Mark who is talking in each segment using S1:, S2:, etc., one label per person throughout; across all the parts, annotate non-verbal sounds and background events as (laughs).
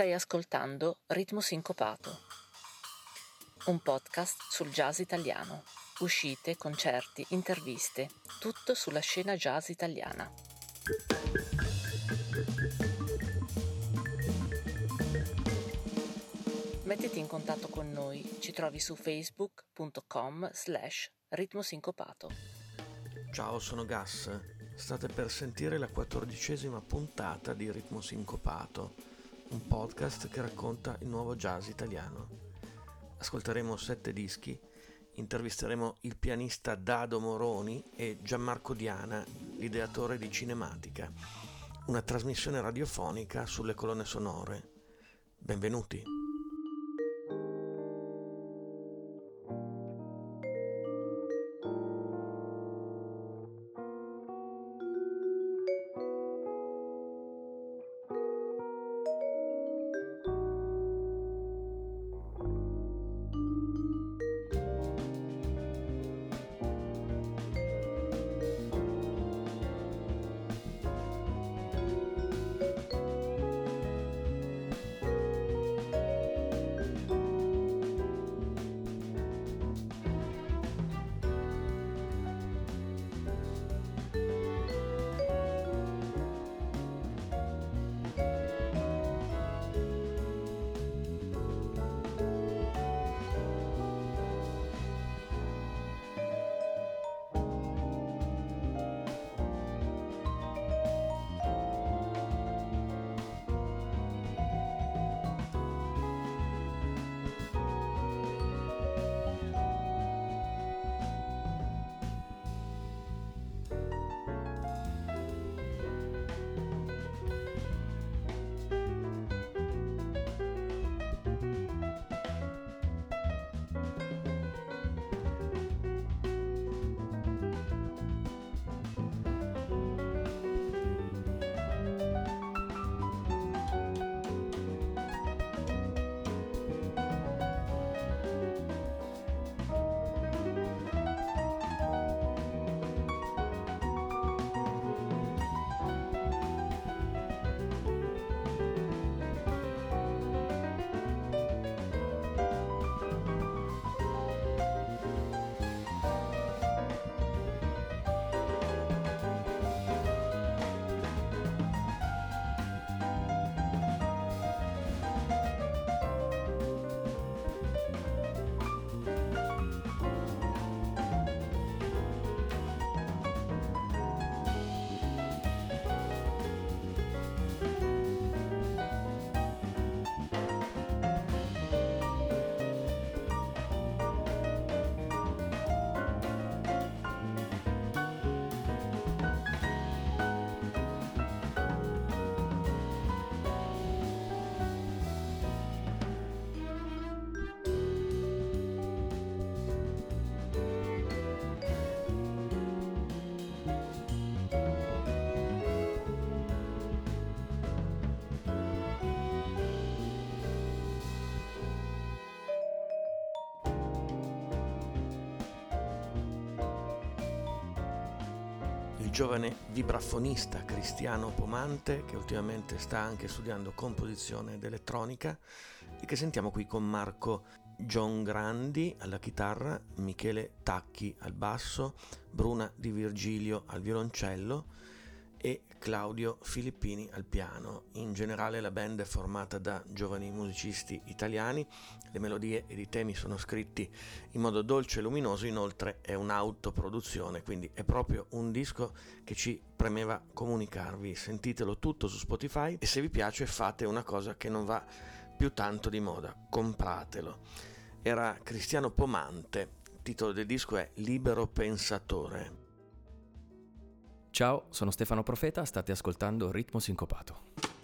S1: Stai ascoltando Ritmo Sincopato, un podcast sul jazz italiano. Uscite, concerti, interviste, tutto sulla scena jazz italiana. Mettiti in contatto con noi, ci trovi su facebook.com slash ritmosincopato.
S2: Ciao, sono Gas. State per sentire la quattordicesima puntata di Ritmo Sincopato, un podcast che racconta il nuovo jazz italiano. Ascolteremo sette dischi, intervisteremo il pianista Dado Moroni e Gianmarco Diana, l'ideatore di Cinematica, una trasmissione radiofonica sulle colonne sonore. Benvenuti. Giovane vibrafonista Cristiano Pomante che ultimamente sta anche studiando composizione ed elettronica e che sentiamo qui con Marco John Grandi alla chitarra, Michele Tacchi al basso, Bruna Di Virgilio al violoncello e Claudio Filippini al piano. In generale la band è formata da giovani musicisti italiani, le melodie ed i temi sono scritti in modo dolce e luminoso, inoltre è un'autoproduzione, quindi è proprio un disco che ci premeva comunicarvi. Sentitelo tutto su Spotify e se vi piace fate una cosa che non va più tanto di moda, compratelo. Era Cristiano Pomante, il titolo del disco è Libero Pensatore.
S3: Ciao, sono Stefano Profeta, state ascoltando Ritmo Sincopato.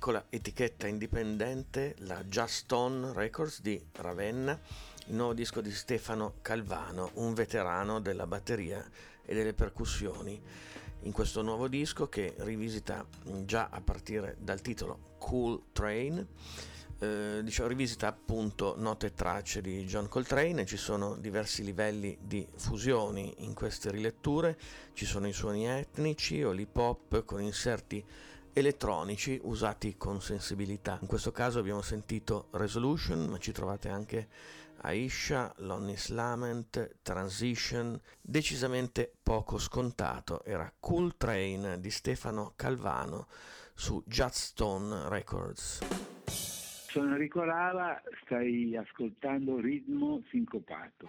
S2: Piccola etichetta indipendente, la Just Stone Records di Ravenna, il nuovo disco di Stefano Calvano, un veterano della batteria e delle percussioni. In questo nuovo disco che rivisita già a partire dal titolo Cool Train, eh, diciamo, rivisita appunto note e tracce di John Coltrane, ci sono diversi livelli di fusioni in queste riletture, ci sono i suoni etnici o l'hip hop con inserti elettronici usati con sensibilità. In questo caso abbiamo sentito Resolution, ma ci trovate anche Aisha, Lonnie's Lament, Transition, decisamente poco scontato, era Cool Train di Stefano Calvano su Stone Records.
S4: Sono Enrico Rava, stai ascoltando Ritmo Sincopato.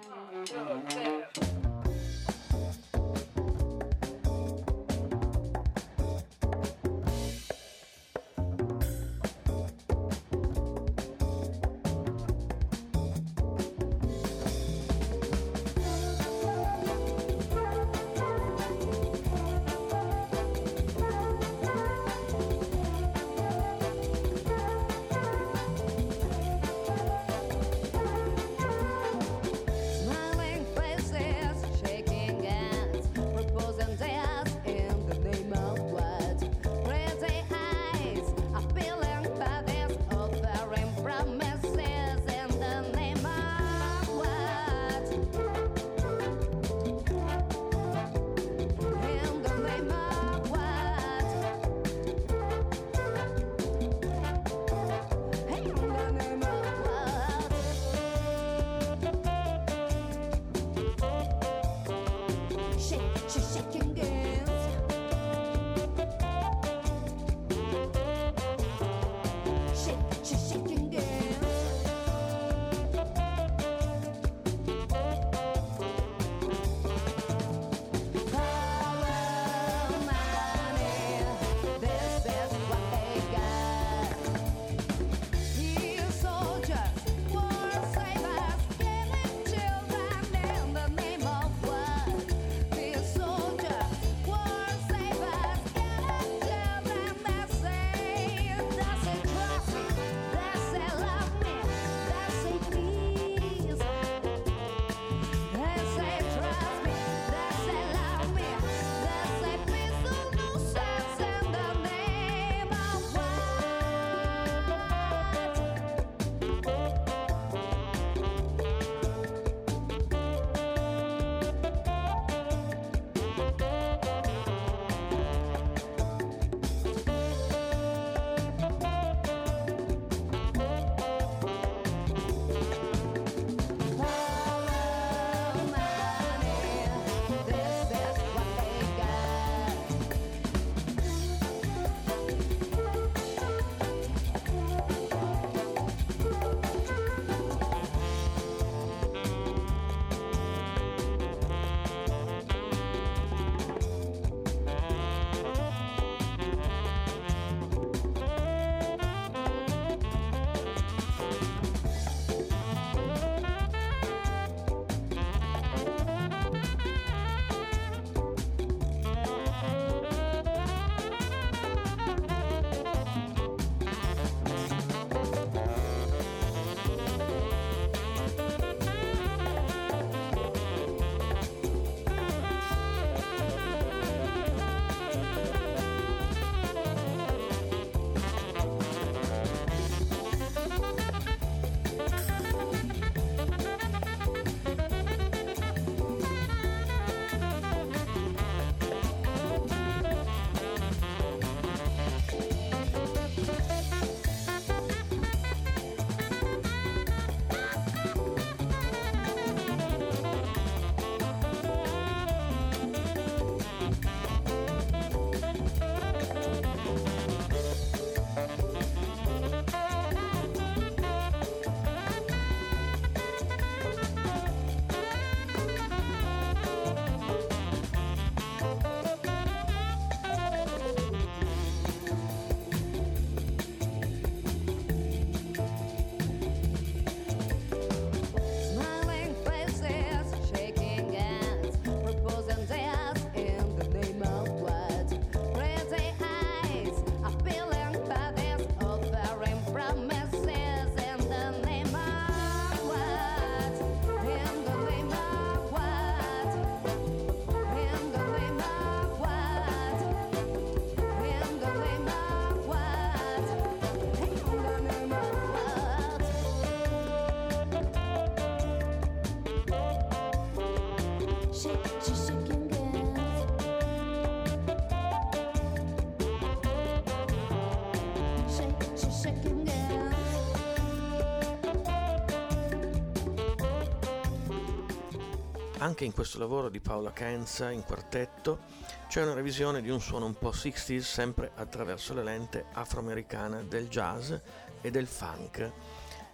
S2: Anche in questo lavoro di Paola Kenza in quartetto c'è una revisione di un suono un po' 60s sempre attraverso la lente afroamericana del jazz e del funk.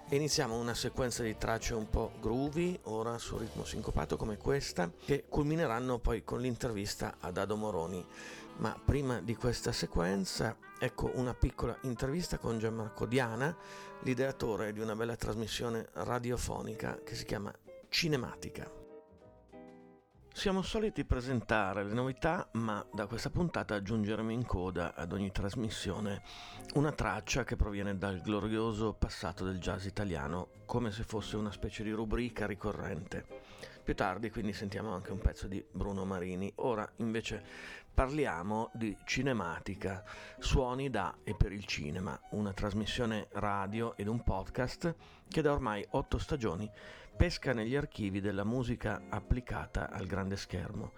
S2: Iniziamo una sequenza di tracce un po' groovy, ora su ritmo sincopato come questa, che culmineranno poi con l'intervista ad Ado Moroni. Ma prima di questa sequenza, ecco una piccola intervista con Gianmarco Diana, l'ideatore di una bella trasmissione radiofonica che si chiama Cinematica. Siamo soliti presentare le novità, ma da questa puntata aggiungeremo in coda ad ogni trasmissione una traccia che proviene dal glorioso passato del jazz italiano, come se fosse una specie di rubrica ricorrente. Più tardi quindi sentiamo anche un pezzo di Bruno Marini. Ora invece parliamo di Cinematica, suoni da e per il cinema, una trasmissione radio ed un podcast che da ormai otto stagioni pesca negli archivi della musica applicata al grande schermo,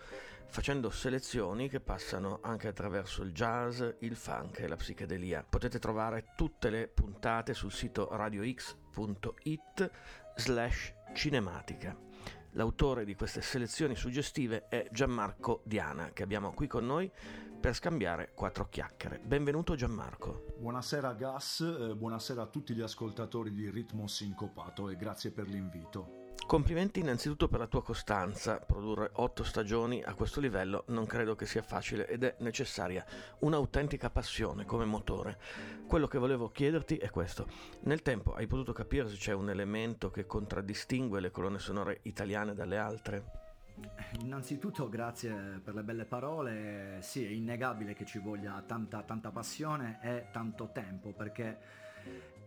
S2: facendo selezioni che passano anche attraverso il jazz, il funk e la psichedelia. Potete trovare tutte le puntate sul sito radiox.it slash cinematica. L'autore di queste selezioni suggestive è Gianmarco Diana, che abbiamo qui con noi per scambiare quattro chiacchiere. Benvenuto Gianmarco.
S5: Buonasera Gas, eh, buonasera a tutti gli ascoltatori di Ritmo Sincopato e grazie per l'invito.
S2: Complimenti innanzitutto per la tua costanza, produrre otto stagioni a questo livello non credo che sia facile ed è necessaria un'autentica passione come motore. Quello che volevo chiederti è questo, nel tempo hai potuto capire se c'è un elemento che contraddistingue le colonne sonore italiane dalle altre?
S6: Innanzitutto grazie per le belle parole, sì è innegabile che ci voglia tanta, tanta passione e tanto tempo perché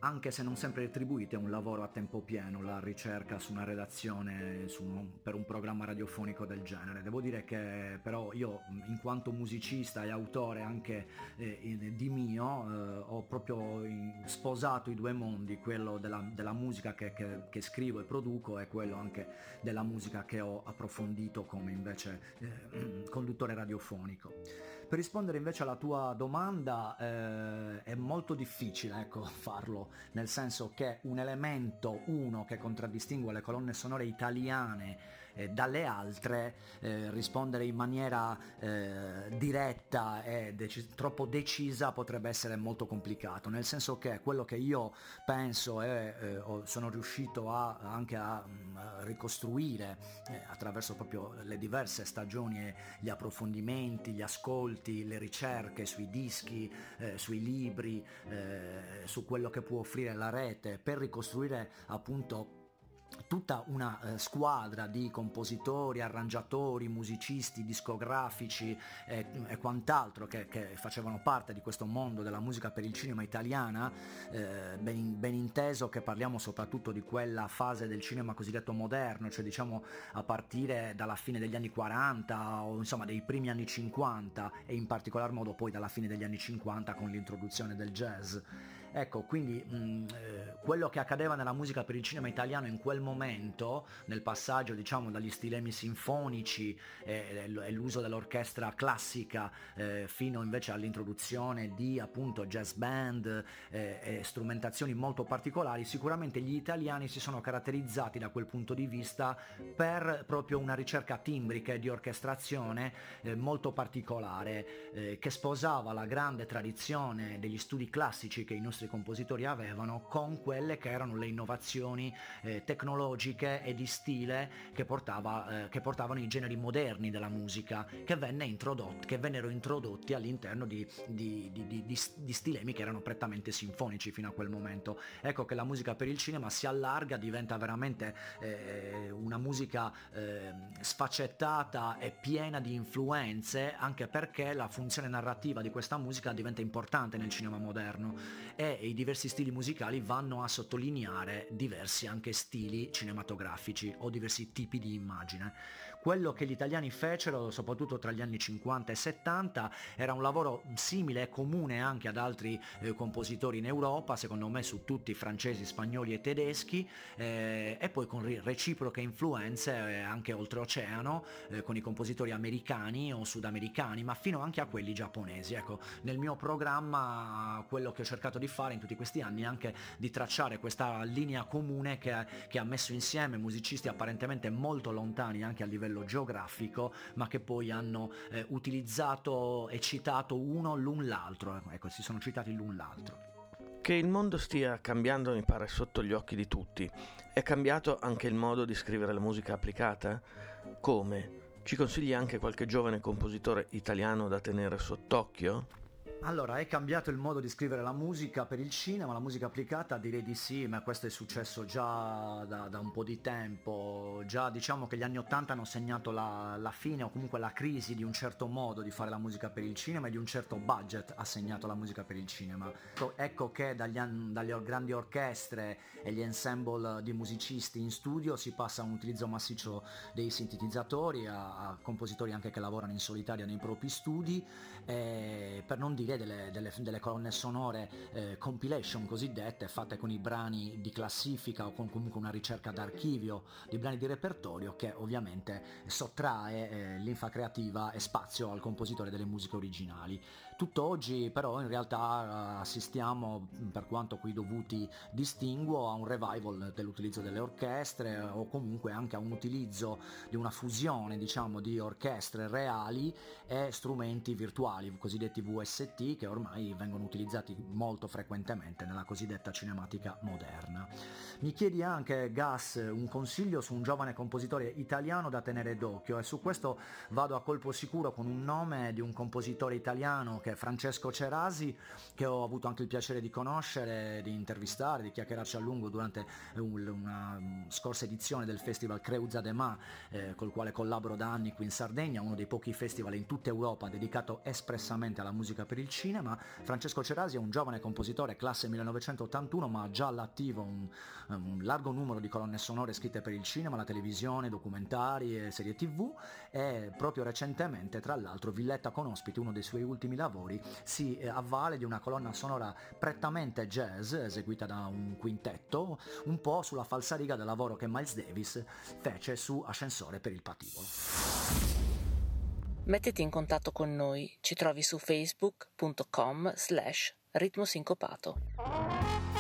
S6: anche se non sempre retribuite, è un lavoro a tempo pieno la ricerca su una redazione su un, per un programma radiofonico del genere. Devo dire che però io in quanto musicista e autore anche eh, di mio eh, ho proprio sposato i due mondi, quello della, della musica che, che, che, scrivo e produco e quello anche della musica che ho approfondito come invece eh, (clears throat) conduttore radiofonico. Per rispondere invece alla tua domanda eh, è molto difficile ecco, (laughs) farlo, nel senso che un elemento, uno che contraddistingue le colonne sonore italiane eh, dalle altre, eh, rispondere in maniera eh, diretta e dec- troppo decisa potrebbe essere molto complicato, nel senso che quello che io penso e eh, sono riuscito a, anche a, mm, a ricostruire eh, attraverso proprio le diverse stagioni gli approfondimenti, gli ascolti, le ricerche sui dischi, sui libri, su quello che può offrire la rete per ricostruire appunto tutta una eh, squadra di compositori, arrangiatori, musicisti, discografici eh, e quant'altro che, che, facevano parte di questo mondo della musica per il cinema italiana, eh, ben, ben, inteso che parliamo soprattutto di quella fase del cinema cosiddetto moderno, cioè diciamo a partire dalla fine degli anni 40 o insomma dei primi anni 50 e in particolar modo poi dalla fine degli anni 50 con l'introduzione del jazz. Ecco, quindi mh, mm, eh, quello che accadeva nella musica per il cinema italiano in quel momento, nel passaggio diciamo dagli stilemi sinfonici e, e l'uso dell'orchestra classica eh, fino invece all'introduzione di appunto jazz band eh, e strumentazioni molto particolari, sicuramente gli italiani si sono caratterizzati da quel punto di vista per proprio una ricerca timbrica e di orchestrazione eh, molto particolare eh, che sposava la grande tradizione degli studi classici che i nostri nostri compositori avevano con quelle che erano le innovazioni eh, tecnologiche e di stile che, portava, eh, che, portavano i generi moderni della musica che, venne introdotti, che vennero introdotti all'interno di, di, di, di, stilemi che erano prettamente sinfonici fino a quel momento. Ecco che la musica per il cinema si allarga, diventa veramente eh, una musica eh, sfaccettata e piena di influenze anche perché la funzione narrativa di questa musica diventa importante nel cinema moderno e e i diversi stili musicali vanno a sottolineare diversi anche stili cinematografici o diversi tipi di immagine. Quello che gli italiani fecero, soprattutto tra gli anni 50 e 70, era un lavoro simile e comune anche ad altri eh, compositori in Europa, secondo me su tutti francesi, spagnoli e tedeschi, eh, e poi con reciproche influenze eh, anche oltreoceano, eh, con i compositori americani o sudamericani, ma fino anche a quelli giapponesi. Ecco, nel mio programma quello che ho cercato di fare in tutti questi anni è anche di tracciare questa linea comune che, che ha messo insieme musicisti apparentemente molto lontani anche a livello geografico, ma che poi hanno eh, utilizzato e citato uno l'un l'altro, ecco, si sono citati l'un l'altro.
S2: Che il mondo stia cambiando mi pare sotto gli occhi di tutti. È cambiato anche il modo di scrivere la musica applicata? Come? Ci consigli anche qualche giovane compositore italiano da tenere sott'occhio?
S6: Allora, è cambiato il modo di scrivere la musica per il cinema, la musica applicata direi di sì, ma questo è successo già da, da un po' di tempo, già diciamo che gli anni Ottanta hanno segnato la, la, fine o comunque la crisi di un certo modo di fare la musica per il cinema e di un certo budget ha segnato la musica per il cinema. Ecco, che dagli, dalle grandi orchestre e gli ensemble di musicisti in studio si passa a un utilizzo massiccio dei sintetizzatori, a, a compositori anche che lavorano in solitaria nei propri studi, eh, per non dire serie delle, delle, delle colonne sonore eh, compilation cosiddette fatte con i brani di classifica o con comunque una ricerca d'archivio di brani di repertorio che ovviamente sottrae eh, linfa creativa e spazio al compositore delle musiche originali. Tutt'oggi però in realtà assistiamo, per quanto qui dovuti distinguo, a un revival dell'utilizzo delle orchestre o comunque anche a un utilizzo di una fusione diciamo di orchestre reali e strumenti virtuali, cosiddetti VST, che ormai vengono utilizzati molto frequentemente nella cosiddetta cinematica moderna. Mi chiedi anche, Gas, un consiglio su un giovane compositore italiano da tenere d'occhio e su questo vado a colpo sicuro con un nome di un compositore italiano che Francesco Cerasi, che ho avuto anche il piacere di conoscere, di intervistare, di chiacchierarci a lungo durante una scorsa edizione del festival Creuza de Ma, eh, col quale collaboro da anni qui in Sardegna, uno dei pochi festival in tutta Europa dedicato espressamente alla musica per il cinema. Francesco Cerasi è un giovane compositore, classe 1981, ma già all'attivo un, un largo numero di colonne sonore scritte per il cinema, la televisione, documentari e serie tv e proprio recentemente, tra l'altro, Villetta con ospiti, uno dei suoi ultimi lavori, lavori si eh, avvale di una colonna sonora prettamente jazz eseguita da un quintetto, un po' sulla falsariga del lavoro che Miles Davis fece su Ascensore per il patibolo.
S1: Mettiti in contatto con noi, ci trovi su facebook.com slash ritmosincopato.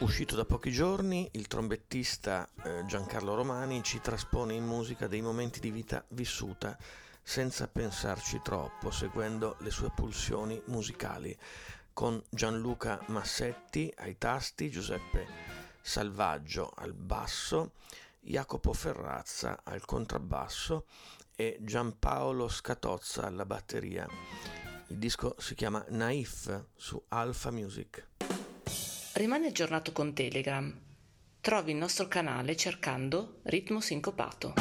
S2: Uscito da pochi giorni, il trombettista eh, Giancarlo Romani ci traspone in musica dei momenti di vita vissuta senza pensarci troppo, seguendo le sue pulsioni musicali, con Gianluca Massetti ai tasti, Giuseppe Salvaggio al basso, Jacopo Ferrazza al contrabbasso e Giampaolo Scatozza alla batteria. Il disco si chiama Naif su Alpha Music.
S1: Rimani aggiornato con Telegram. Trovi il nostro canale cercando Ritmo Sincopato.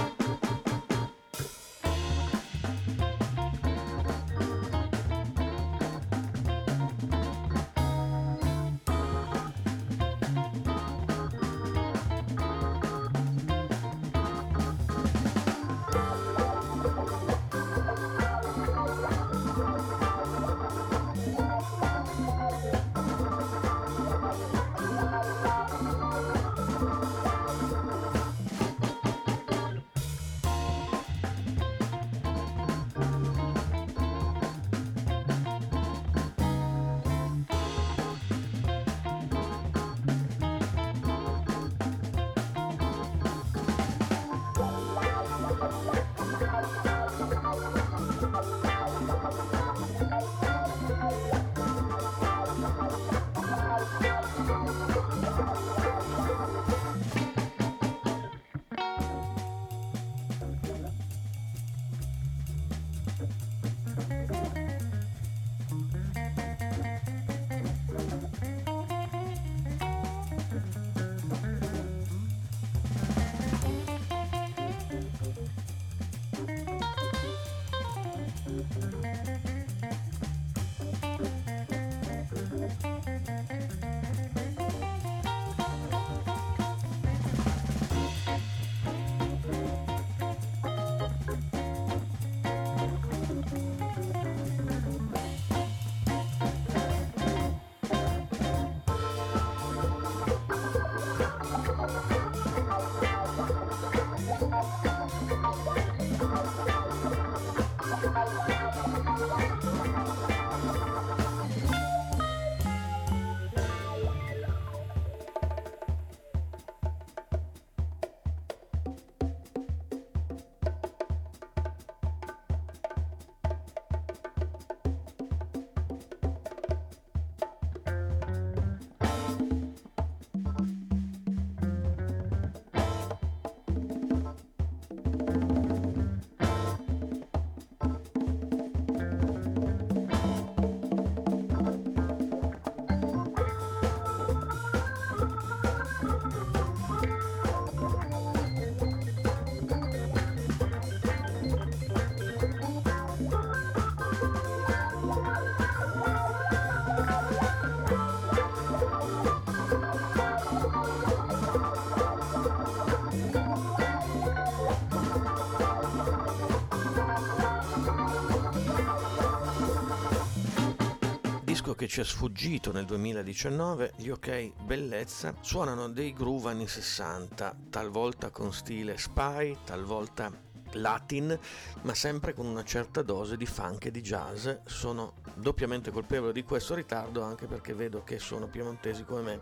S2: È sfuggito nel 2019, gli OK Bellezza suonano dei groove anni 60, talvolta con stile spy, talvolta latin, ma sempre con una certa dose di funk e di jazz. Sono doppiamente colpevole di questo ritardo anche perché vedo che sono piemontesi come me.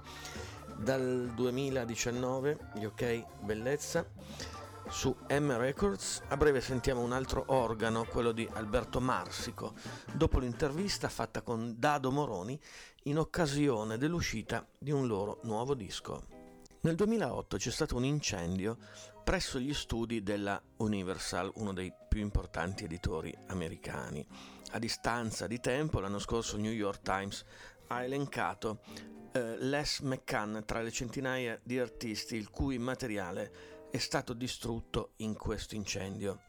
S2: Dal 2019 gli OK Bellezza su M Records. A breve sentiamo un altro organo, quello di Alberto Marsico, dopo l'intervista fatta con Dado Moroni in occasione dell'uscita di un loro nuovo disco. Nel 2008 c'è stato un incendio presso gli studi della Universal, uno dei più importanti editori americani. A distanza di tempo, l'anno scorso il New York Times ha elencato eh, Les McCann tra le centinaia di artisti il cui materiale è stato distrutto in questo incendio.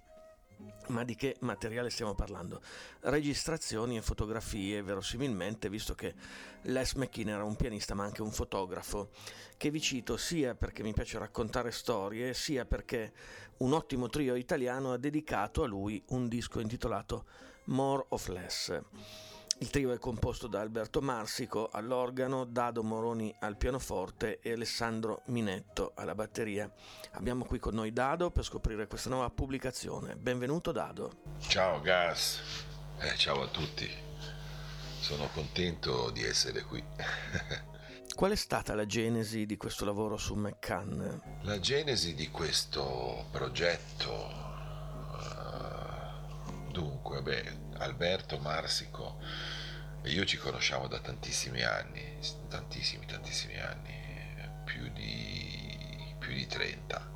S2: Ma di che materiale stiamo parlando? Registrazioni e fotografie, verosimilmente, visto che Les McKean era un pianista ma anche un fotografo, che vi cito sia perché mi piace raccontare storie, sia perché un ottimo trio italiano ha dedicato a lui un disco intitolato More of Less. Il trio è composto da Alberto Marsico all'organo, Dado Moroni al pianoforte e Alessandro Minetto alla batteria. Abbiamo qui con noi Dado per scoprire questa nuova pubblicazione. Benvenuto Dado.
S7: Ciao Gas, eh, ciao a tutti. Sono contento di essere qui. (laughs)
S2: Qual è stata la genesi di questo lavoro su McCann?
S7: La genesi di questo progetto, uh, dunque, beh, Alberto Marsico e io ci conosciamo da tantissimi anni, tantissimi, tantissimi anni, più di, più di 30.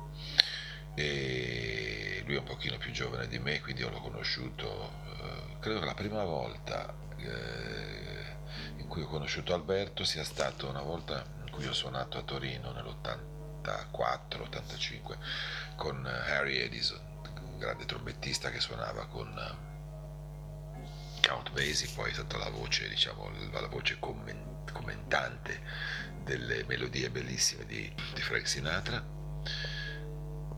S7: E lui è un pochino più giovane di me, quindi io l'ho conosciuto, uh, credo che la prima volta... Uh, in cui ho conosciuto Alberto sia stato una volta in cui ho suonato a Torino nell'84-85 con Harry Edison, un grande trombettista che suonava con Count Basie, poi è stata la voce, diciamo, la voce commentante delle melodie bellissime di, di Frank Sinatra.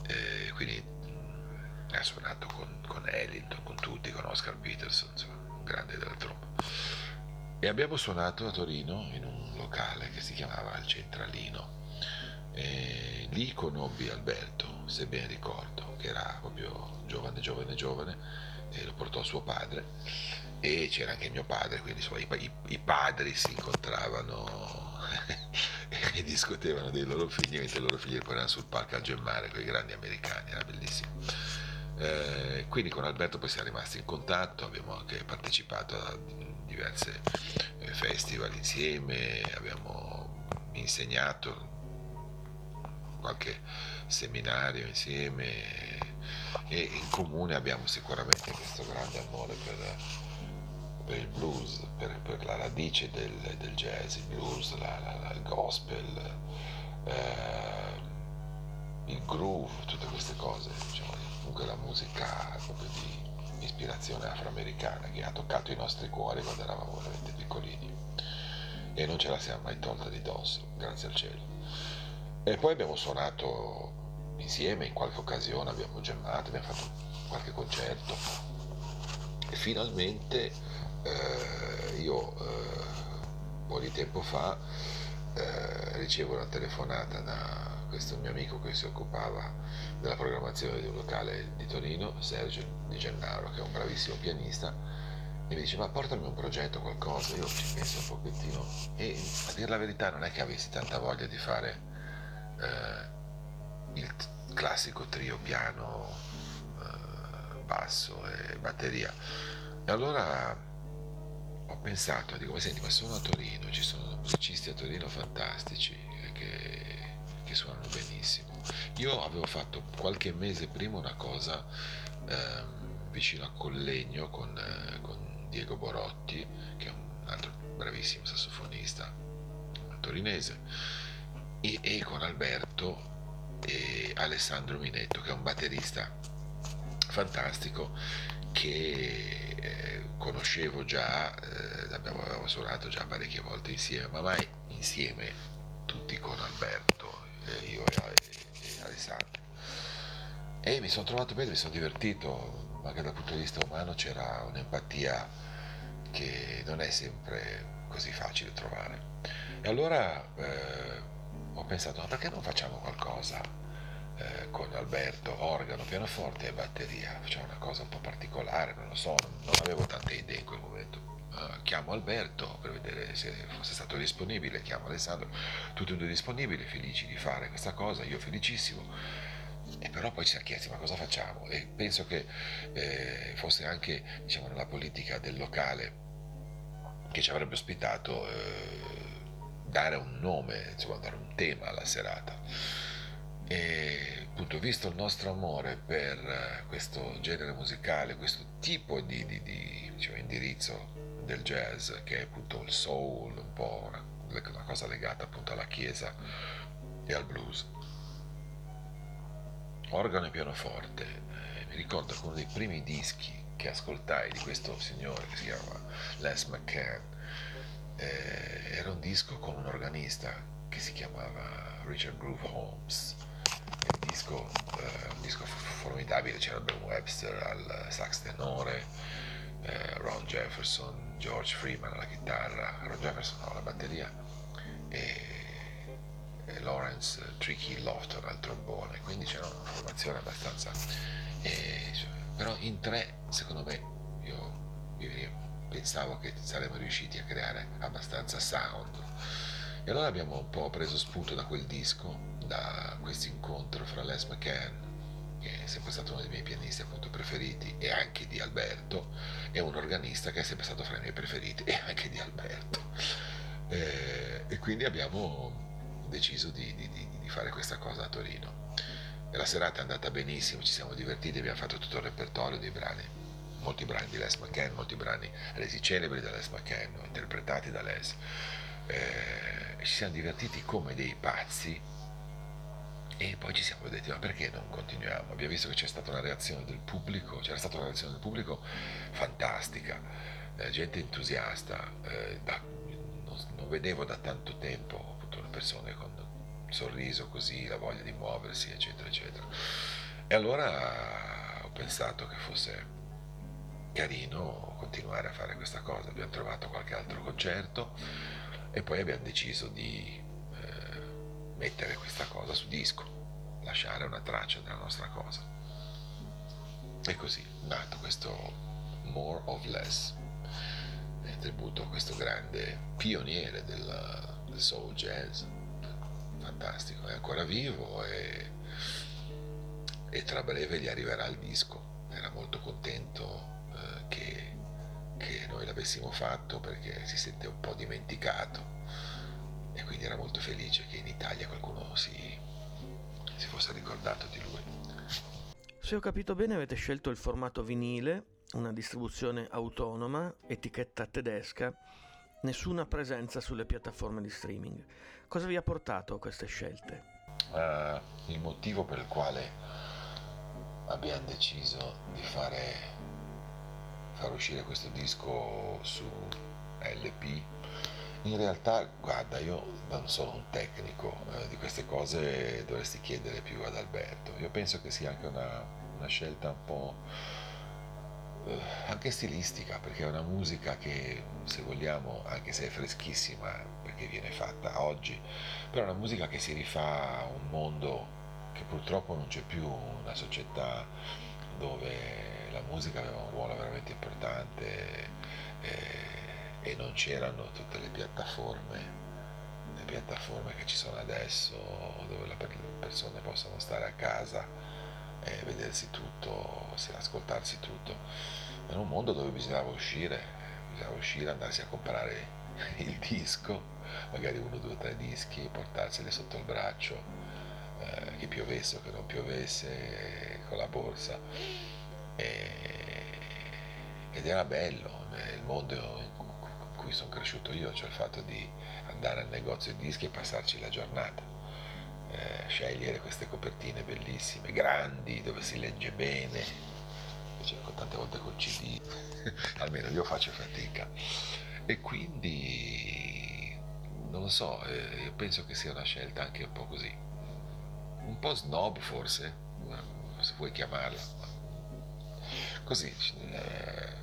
S7: E quindi ha suonato con, con Ellington, con tutti, con Oscar Peterson, insomma, un grande della tromba. E abbiamo suonato a Torino in un locale che si chiamava Il Centralino. E lì conobbi Alberto, se ben ricordo, che era proprio giovane, giovane, giovane, e lo portò suo padre. E c'era anche mio padre, quindi insomma, i, i, padri si incontravano (laughs) e discutevano dei loro figli, mentre i loro figli poi erano sul palco a gemmare con i grandi americani, era bellissimo. Eh, quindi con Alberto poi siamo rimasti in contatto, abbiamo anche partecipato a diverse eh, festival insieme, abbiamo insegnato qualche seminario insieme e in comune abbiamo sicuramente questo grande amore per, per il blues, per, per, la radice del, del, jazz, il blues, la, la, il gospel, eh, il groove, tutte queste cose, diciamo, comunque la musica proprio di ispirazione afroamericana che ha toccato i nostri cuori quando eravamo veramente piccolini e non ce la siamo mai tolta di dosso, grazie al cielo. E poi abbiamo suonato insieme in qualche occasione, abbiamo gemmato, abbiamo fatto qualche concerto e finalmente eh, io eh, un po' di tempo fa eh, ricevo una telefonata da questo mio amico che si occupava della programmazione di un locale di Torino, Sergio Di Gennaro, che è un bravissimo pianista, e mi dice ma portami un progetto, qualcosa, io ci penso un pochettino e a dire la verità non è che avessi tanta voglia di fare eh, il classico trio piano, eh, basso e batteria. E allora ho pensato, dico ma senti ma sono a Torino, ci sono musicisti a Torino fantastici che che suonano benissimo. Io avevo fatto qualche mese prima una cosa eh, vicino a Collegno con, eh, con, Diego Borotti, che è un altro bravissimo sassofonista torinese, e, e con Alberto e Alessandro Minetto, che è un batterista fantastico che eh, conoscevo già, eh, abbiamo, abbiamo suonato già parecchie volte insieme, ma mai insieme tutti con Alberto io e, e Alessandro. E mi sono trovato bene, mi sono divertito, anche dal punto di vista umano c'era un'empatia che non è sempre così facile trovare. E allora eh, ho pensato, ma perché non facciamo qualcosa eh, con Alberto, organo, pianoforte e batteria? Facciamo una cosa un po' particolare, non lo so, non, avevo tante idee in quel momento. Uh, chiamo Alberto per vedere se fosse stato disponibile, chiamo Alessandro, tutti e due disponibili, felici di fare questa cosa, io felicissimo. E però poi ci siamo chiesti ma cosa facciamo? E penso che eh, fosse anche diciamo, nella politica del locale che ci avrebbe ospitato eh, dare un nome, insomma, dare un tema alla serata. E appunto, visto il nostro amore per questo genere musicale, questo tipo di, di, di diciamo, indirizzo del jazz, che è appunto il soul, un po' una, una cosa legata appunto alla chiesa e al blues. Organo e pianoforte. Eh, mi ricordo che uno dei primi dischi che ascoltai di questo signore che si chiama Les McCann eh, era un disco con un organista che si chiamava Richard Groove Holmes. Disco, eh, un disco formidabile, c'era Ben Webster al sax tenore, eh, Ron Jefferson, George Freeman alla chitarra, Ron Jefferson alla batteria e, e Lawrence Tricky Lofton al trombone, quindi c'era una formazione abbastanza... E, cioè, però in tre, secondo me, io, io, pensavo che saremmo riusciti a creare abbastanza sound. E allora abbiamo un po' preso spunto da quel disco, da questo incontro fra Les McCann che è sempre stato uno dei miei pianisti appunto preferiti, e anche di Alberto, e un organista che è sempre stato fra i miei preferiti, e anche di Alberto. Eh, e quindi abbiamo deciso di, di, di, fare questa cosa a Torino. La serata è andata benissimo, ci siamo divertiti, abbiamo fatto tutto il repertorio dei brani, molti brani di Les McCann, molti brani resi celebri da Les McCann, interpretati da Les. Eh, ci siamo divertiti come dei pazzi e poi ci siamo detti, ma perché non continuiamo? Abbiamo visto che c'è stata una reazione del pubblico, c'era stata una reazione del pubblico fantastica, eh, gente entusiasta, eh, da, non, non, vedevo da tanto tempo appunto, persone con un sorriso così, la voglia di muoversi, eccetera, eccetera. E allora ho pensato che fosse carino continuare a fare questa cosa. Abbiamo trovato qualche altro concerto e poi abbiamo deciso di mettere questa cosa su disco, lasciare una traccia della nostra cosa. E così è nato questo More of Less, in tributo a questo grande pioniere del, del soul jazz, fantastico, è ancora vivo e, e, tra breve gli arriverà il disco. Era molto contento eh, che, che noi l'avessimo fatto perché si sente un po' dimenticato quindi era molto felice che in Italia qualcuno si, si fosse ricordato di lui.
S2: Se ho capito bene avete scelto il formato vinile, una distribuzione autonoma, etichetta tedesca, nessuna presenza sulle piattaforme di streaming. Cosa vi ha portato a queste scelte?
S7: Uh, il motivo per il quale abbiamo deciso di fare, far uscire questo disco su LP in realtà, guarda, io non sono un tecnico eh, di queste cose, dovresti chiedere più ad Alberto. Io penso che sia anche una, una scelta un po' eh, anche stilistica, perché è una musica che, se vogliamo, anche se è freschissima, perché viene fatta oggi, però è una musica che si rifà a un mondo che purtroppo non c'è più, una società dove la musica aveva un ruolo veramente importante. Eh, e non c'erano tutte le piattaforme, le piattaforme che ci sono adesso dove le persone possono stare a casa e vedersi tutto, ascoltarsi tutto. Era un mondo dove bisognava uscire, bisognava uscire, andarsi a comprare (laughs) il disco, magari uno, due, tre dischi, portarseli sotto il braccio, eh, che piovesse o che non piovesse, con la borsa. E, ed era bello, il mondo cui sono cresciuto io, cioè il fatto di andare al negozio di dischi e passarci la giornata, eh, scegliere queste copertine bellissime, grandi, dove si legge bene, cioè, tante volte col CD, (laughs) almeno io faccio fatica. E quindi, non lo so, eh, io penso che sia una scelta anche un po' così, un po' snob forse, se vuoi chiamarla. Così eh,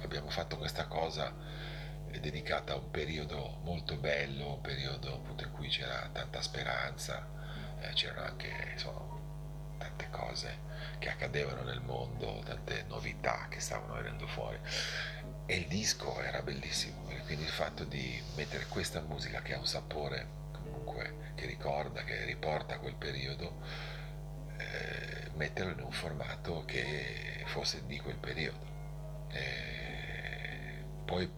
S7: abbiamo fatto questa cosa è dedicata a un periodo molto bello, un periodo appunto in cui c'era tanta speranza, eh, c'erano anche insomma, tante cose che accadevano nel mondo, tante novità che stavano venendo fuori. E il disco era bellissimo, quindi il fatto di mettere questa musica che ha un sapore comunque che ricorda, che riporta quel periodo, eh, metterlo in un formato che fosse di quel periodo. E poi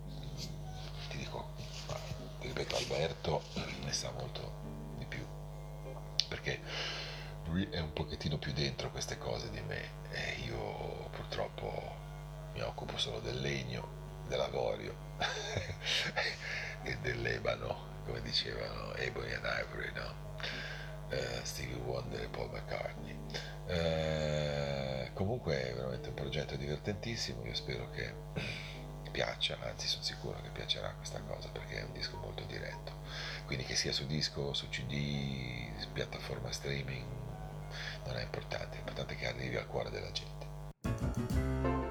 S7: ripeto Alberto ne sa molto di più perché lui è un pochettino più dentro queste cose di me e io purtroppo mi occupo solo del legno dell'avorio (laughs) e dell'ebano come dicevano Ebony and Ivory no? Uh, Stevie Wonder e Paul McCartney. Uh, comunque è veramente un progetto divertentissimo io spero che piaccia, anzi sono sicuro che piacerà questa cosa perché è un disco molto diretto. Quindi che sia su disco, su CD, piattaforma streaming, non è importante, è importante che arrivi al cuore della gente.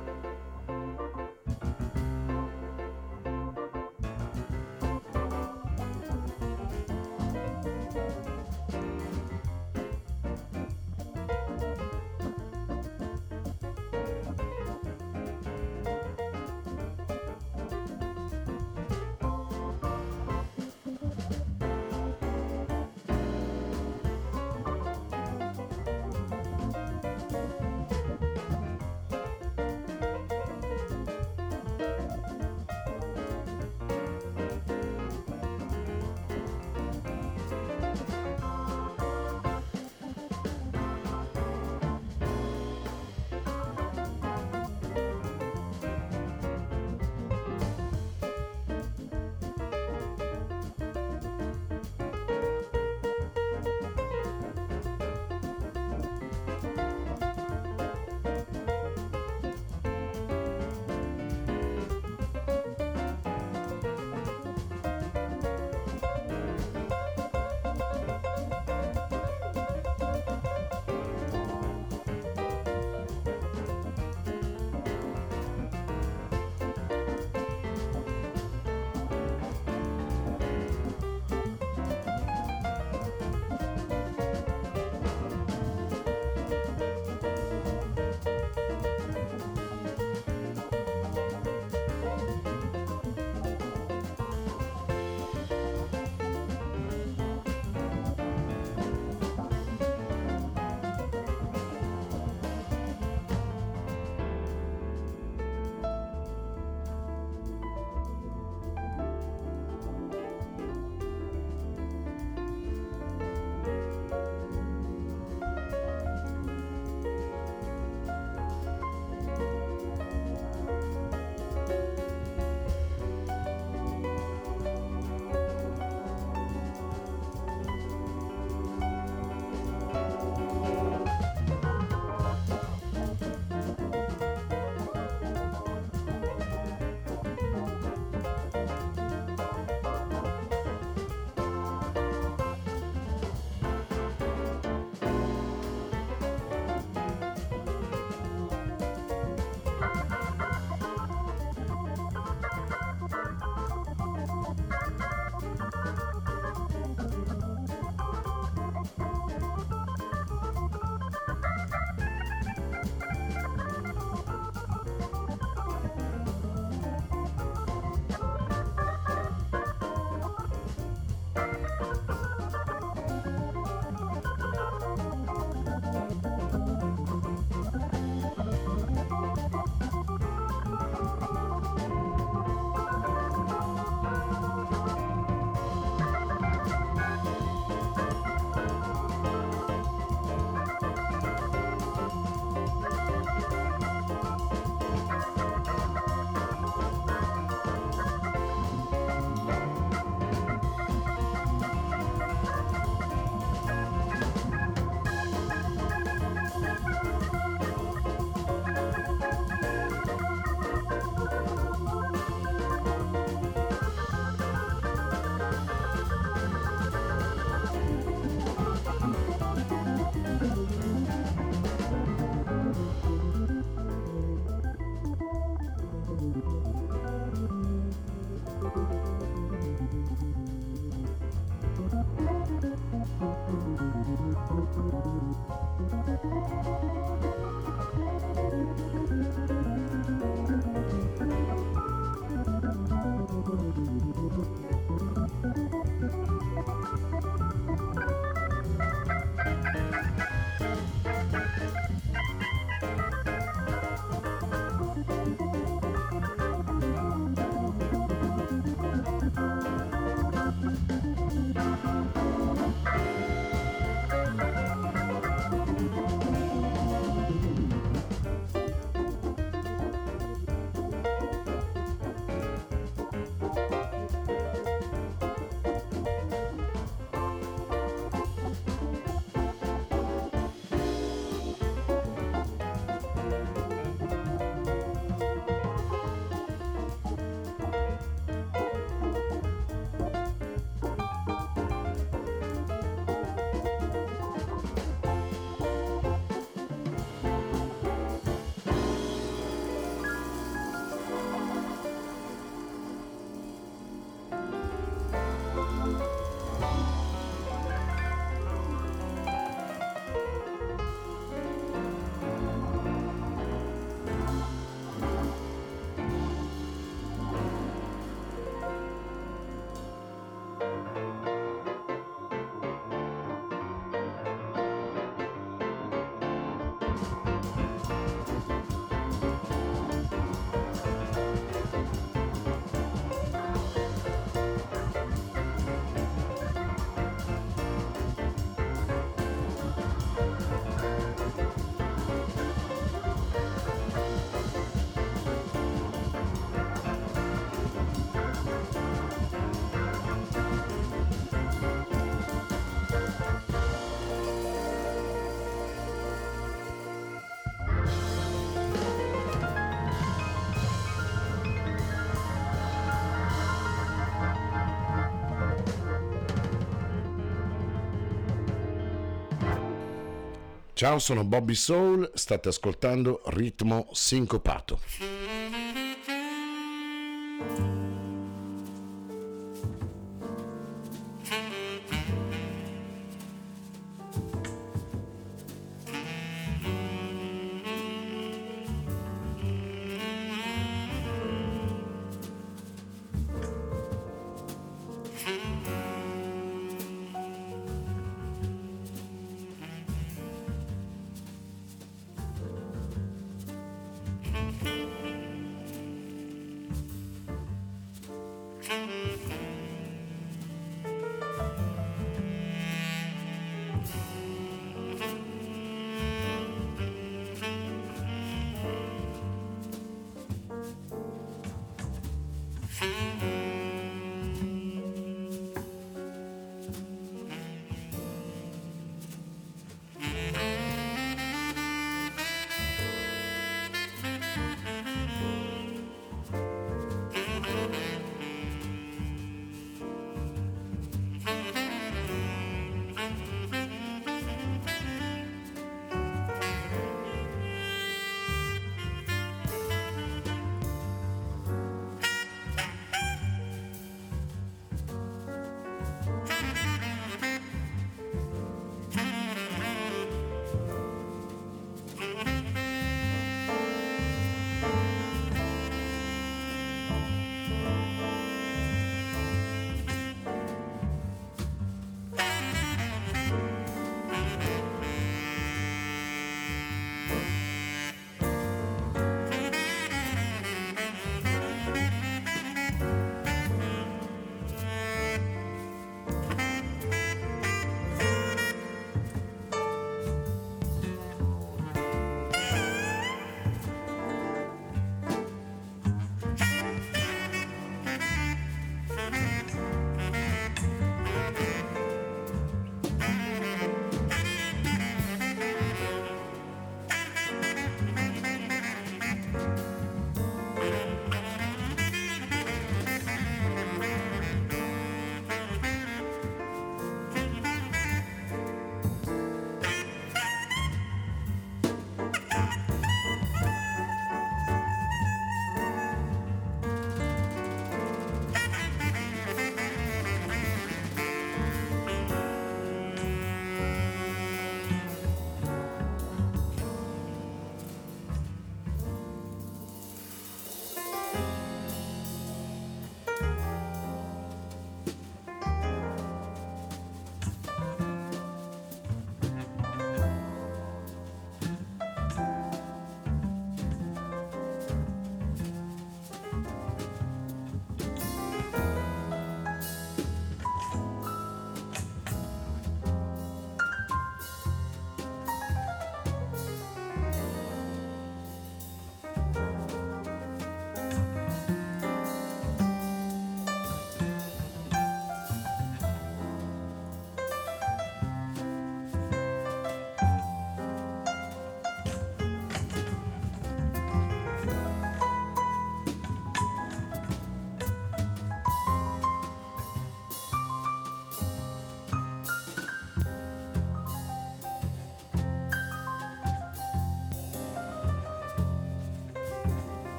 S8: Ciao, sono Bobby Soul, state ascoltando Ritmo Sincopato.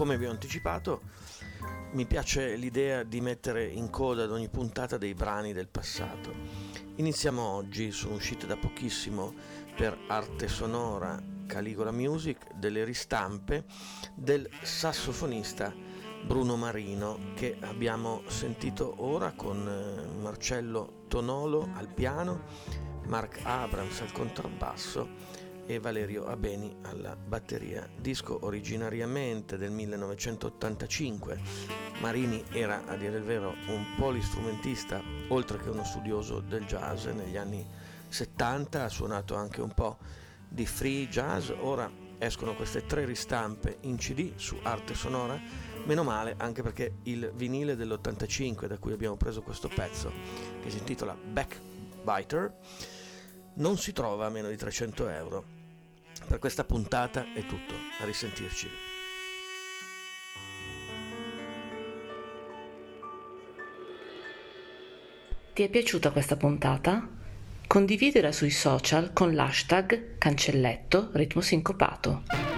S2: Come vi ho anticipato, mi piace l'idea di mettere in coda ad ogni puntata dei brani del passato. Iniziamo oggi, sono uscite da pochissimo per arte sonora Caligola Music delle ristampe del sassofonista Bruno Marino che abbiamo sentito ora con eh, Marcello Tonolo al piano, Mark Abrams al contrabbasso e Valerio Abeni alla batteria. Disco originariamente del 1985. Marini era, a dire il vero, un polistrumentista, oltre che uno studioso del jazz. Negli anni 70 ha suonato anche un po' di free jazz. Ora escono queste tre ristampe in CD su arte sonora. Meno male, anche perché il vinile dell'85 da cui abbiamo preso questo pezzo, che si intitola Backbiter, non si trova a meno di 300 euro Per questa puntata è tutto, a risentirci.
S1: Ti è piaciuta questa puntata? Condividila sui social con l'hashtag cancelletto ritmo sincopato.